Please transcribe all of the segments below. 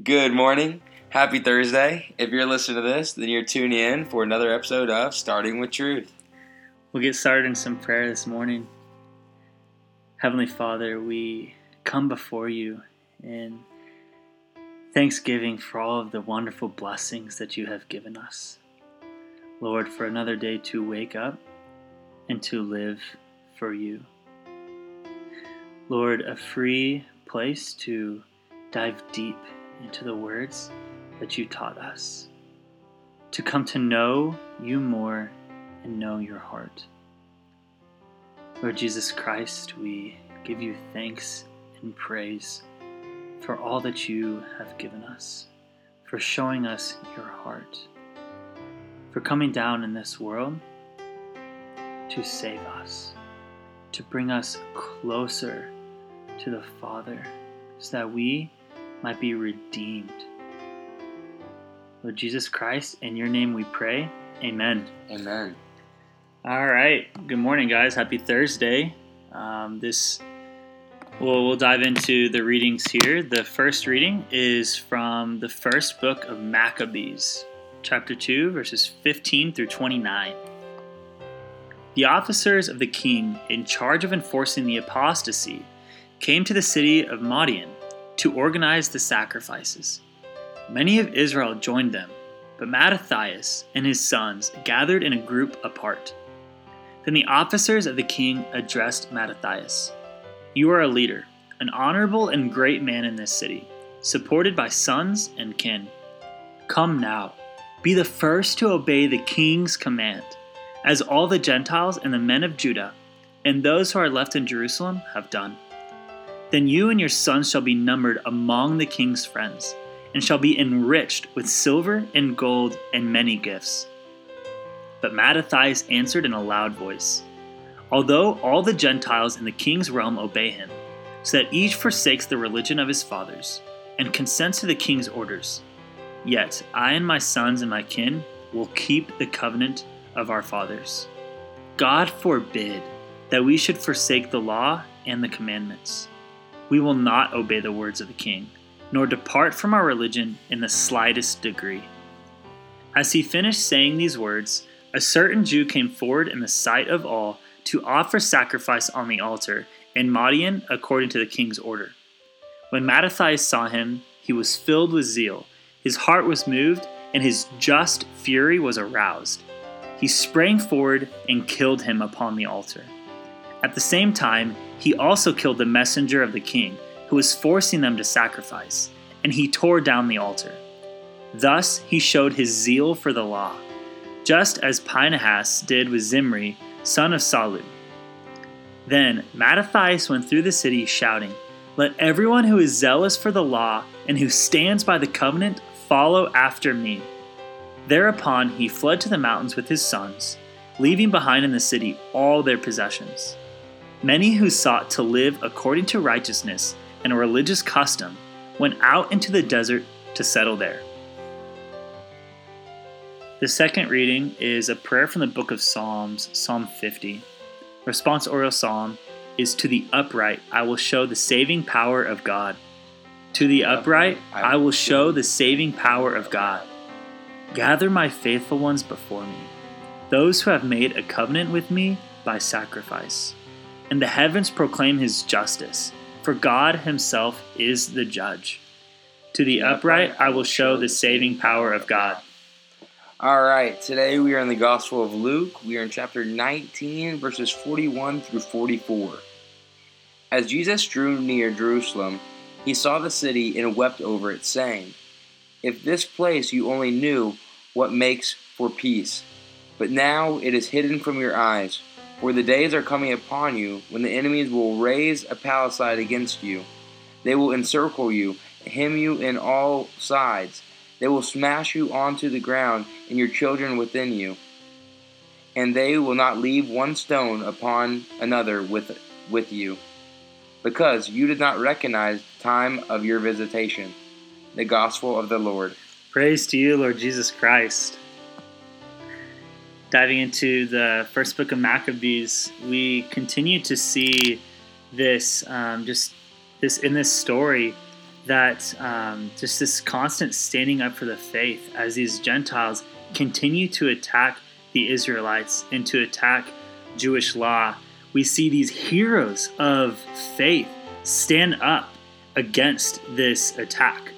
Good morning. Happy Thursday. If you're listening to this, then you're tuning in for another episode of Starting with Truth. We'll get started in some prayer this morning. Heavenly Father, we come before you in thanksgiving for all of the wonderful blessings that you have given us. Lord, for another day to wake up and to live for you. Lord, a free place to dive deep into the words that you taught us, to come to know you more and know your heart. Lord Jesus Christ, we give you thanks and praise for all that you have given us, for showing us your heart, for coming down in this world to save us, to bring us closer to the Father, so that we might be redeemed. Lord Jesus Christ, in your name we pray. Amen. Amen. All right. Good morning, guys. Happy Thursday. Um, this we'll, we'll dive into the readings here. The first reading is from the first book of Maccabees, chapter 2, verses 15 through 29. The officers of the king in charge of enforcing the apostasy came to the city of Madian to organize the sacrifices. Many of Israel joined them, but Mattathias and his sons gathered in a group apart. Then the officers of the king addressed Mattathias You are a leader, an honorable and great man in this city, supported by sons and kin. Come now, be the first to obey the king's command, as all the Gentiles and the men of Judah and those who are left in Jerusalem have done. Then you and your sons shall be numbered among the king's friends, and shall be enriched with silver and gold and many gifts. But Mattathias answered in a loud voice Although all the Gentiles in the king's realm obey him, so that each forsakes the religion of his fathers, and consents to the king's orders, yet I and my sons and my kin will keep the covenant of our fathers. God forbid that we should forsake the law and the commandments we will not obey the words of the king, nor depart from our religion in the slightest degree. As he finished saying these words, a certain Jew came forward in the sight of all to offer sacrifice on the altar in Madian according to the king's order. When Mattathias saw him, he was filled with zeal. His heart was moved, and his just fury was aroused. He sprang forward and killed him upon the altar. At the same time, he also killed the messenger of the king, who was forcing them to sacrifice, and he tore down the altar. Thus he showed his zeal for the law, just as Phinehas did with Zimri, son of Salu. Then Mattathias went through the city shouting, Let everyone who is zealous for the law and who stands by the covenant follow after me. Thereupon he fled to the mountains with his sons, leaving behind in the city all their possessions. Many who sought to live according to righteousness and a religious custom went out into the desert to settle there. The second reading is a prayer from the book of Psalms, Psalm 50. Response: Responsorial psalm is To the upright I will show the saving power of God. To the upright I will show the saving power of God. Gather my faithful ones before me, those who have made a covenant with me by sacrifice and the heavens proclaim his justice, for God himself is the judge. To the upright I will show the saving power of God. All right, today we are in the Gospel of Luke. We are in chapter 19, verses 41 through 44. As Jesus drew near Jerusalem, he saw the city and wept over it, saying, If this place you only knew what makes for peace, but now it is hidden from your eyes. For the days are coming upon you when the enemies will raise a palisade against you. They will encircle you, hem you in all sides. They will smash you onto the ground and your children within you. And they will not leave one stone upon another with, with you, because you did not recognize the time of your visitation. The Gospel of the Lord. Praise to you, Lord Jesus Christ diving into the first book of Maccabees, we continue to see this um, just this in this story that um, just this constant standing up for the faith as these Gentiles continue to attack the Israelites and to attack Jewish law. We see these heroes of faith stand up against this attack.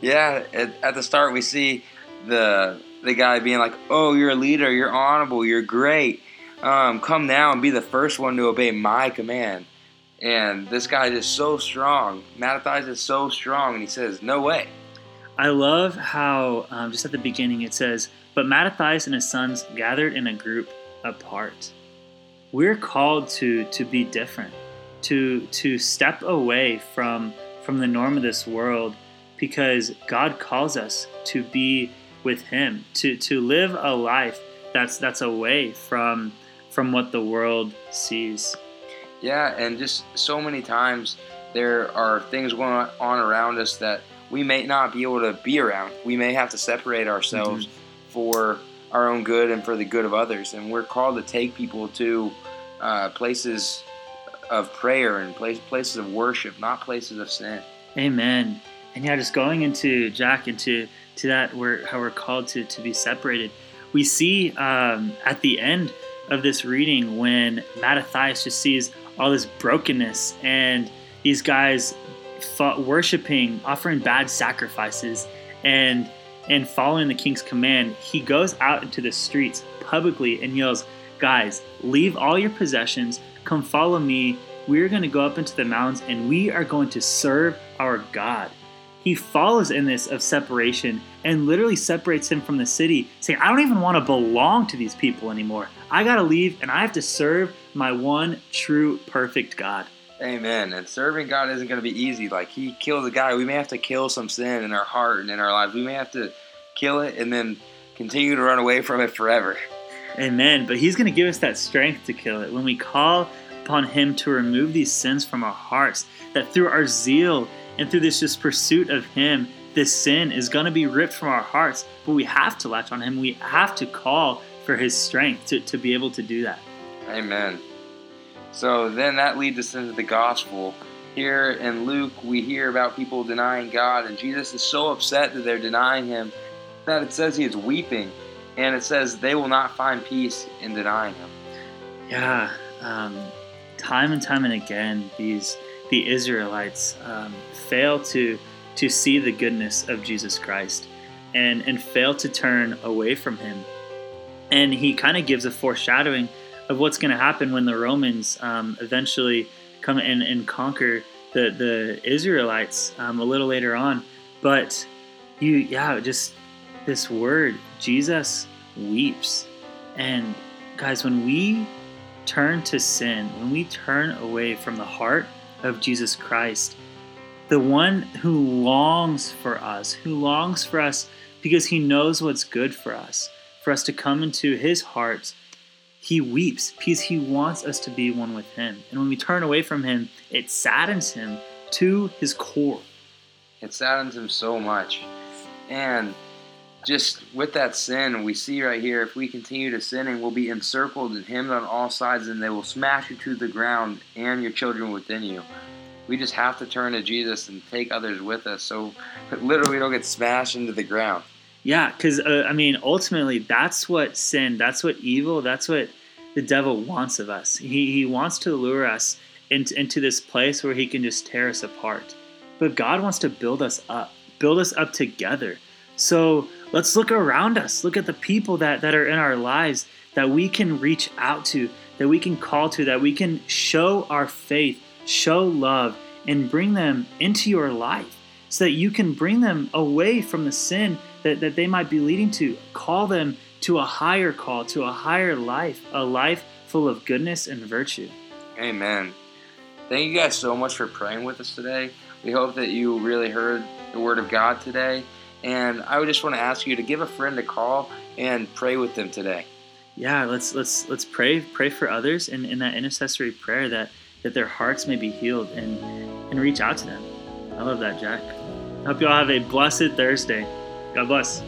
Yeah, at, at the start we see the the guy being like, "Oh, you're a leader. You're honorable. You're great. Um, come now and be the first one to obey my command." And this guy is so strong. Mattathias is so strong, and he says, "No way." I love how um, just at the beginning it says, "But Mattathias and his sons gathered in a group apart." We're called to to be different, to to step away from from the norm of this world, because God calls us to be with Him, to to live a life that's that's away from from what the world sees. Yeah, and just so many times there are things going on around us that we may not be able to be around. We may have to separate ourselves mm-hmm. for our own good and for the good of others. And we're called to take people to uh, places of prayer and place, places of worship, not places of sin. Amen. And yeah, just going into Jack into to that where how we're called to to be separated. We see um, at the end of this reading when Mattathias just sees all this brokenness and these guys fought, worshiping, offering bad sacrifices, and and following the king's command, he goes out into the streets publicly and yells, "Guys, leave all your possessions, come follow me. We're going to go up into the mountains and we are going to serve our God." He follows in this of separation and literally separates him from the city, saying, I don't even want to belong to these people anymore. I got to leave and I have to serve my one true, perfect God. Amen. And serving God isn't going to be easy. Like He kills a guy. We may have to kill some sin in our heart and in our lives. We may have to kill it and then continue to run away from it forever. Amen. But He's going to give us that strength to kill it when we call upon Him to remove these sins from our hearts. That through our zeal and through this just pursuit of Him, this sin is going to be ripped from our hearts. But we have to latch on Him. We have to call for His strength to, to be able to do that. Amen. So then that leads us into the gospel. Here in Luke, we hear about people denying God, and Jesus is so upset that they're denying Him that it says He is weeping, and it says they will not find peace in denying Him. Yeah, um, time and time and again, these the Israelites um, fail to to see the goodness of Jesus Christ and and fail to turn away from him. And he kind of gives a foreshadowing of what's going to happen when the Romans um, eventually come in and conquer the the Israelites um, a little later on. But you, yeah, just this word, Jesus weeps, and guys, when we turn to sin, when we turn away from the heart of Jesus Christ, the one who longs for us, who longs for us because he knows what's good for us, for us to come into his heart, he weeps because he wants us to be one with him. And when we turn away from him, it saddens him to his core. It saddens him so much. And just with that sin, we see right here, if we continue to sinning, we'll be encircled and hemmed on all sides, and they will smash you to the ground and your children within you. We just have to turn to Jesus and take others with us so literally we don't get smashed into the ground. Yeah, because, uh, I mean, ultimately, that's what sin, that's what evil, that's what the devil wants of us. He, he wants to lure us into, into this place where he can just tear us apart. But God wants to build us up, build us up together. So, Let's look around us. Look at the people that, that are in our lives that we can reach out to, that we can call to, that we can show our faith, show love, and bring them into your life so that you can bring them away from the sin that, that they might be leading to. Call them to a higher call, to a higher life, a life full of goodness and virtue. Amen. Thank you guys so much for praying with us today. We hope that you really heard the Word of God today and I would just want to ask you to give a friend a call and pray with them today. Yeah, let's let's let's pray pray for others in, in that intercessory prayer that that their hearts may be healed and and reach out to them. I love that, Jack. Hope you all have a blessed Thursday. God bless.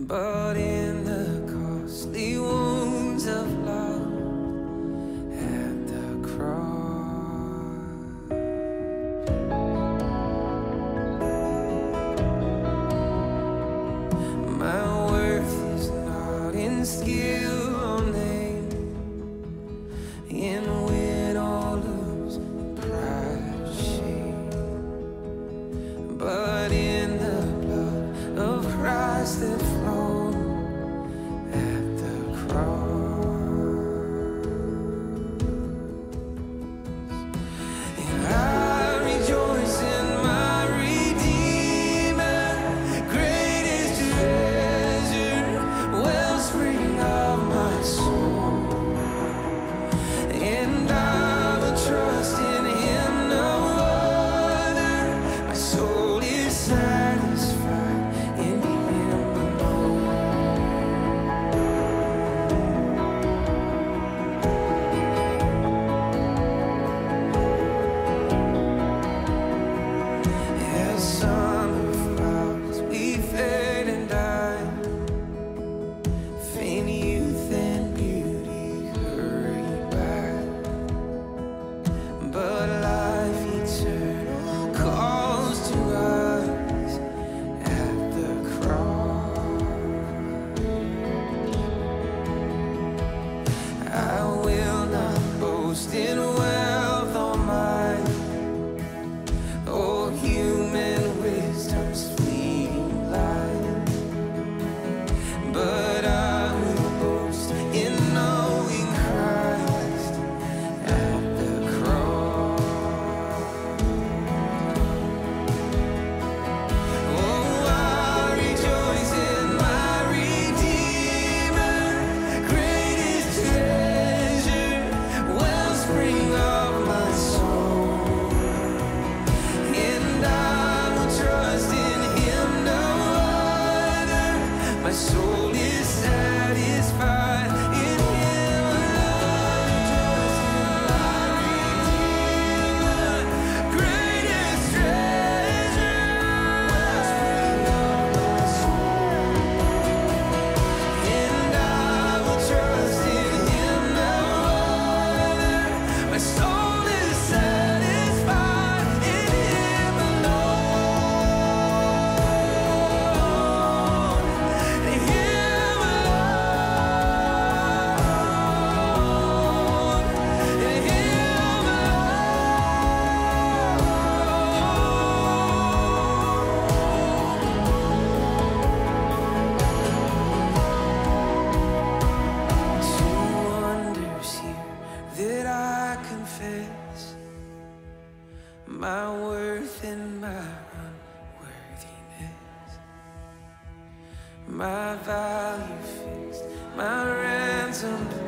but in the costly wounds of mas sou. my worth in my unworthiness. My value fixed, my ransom.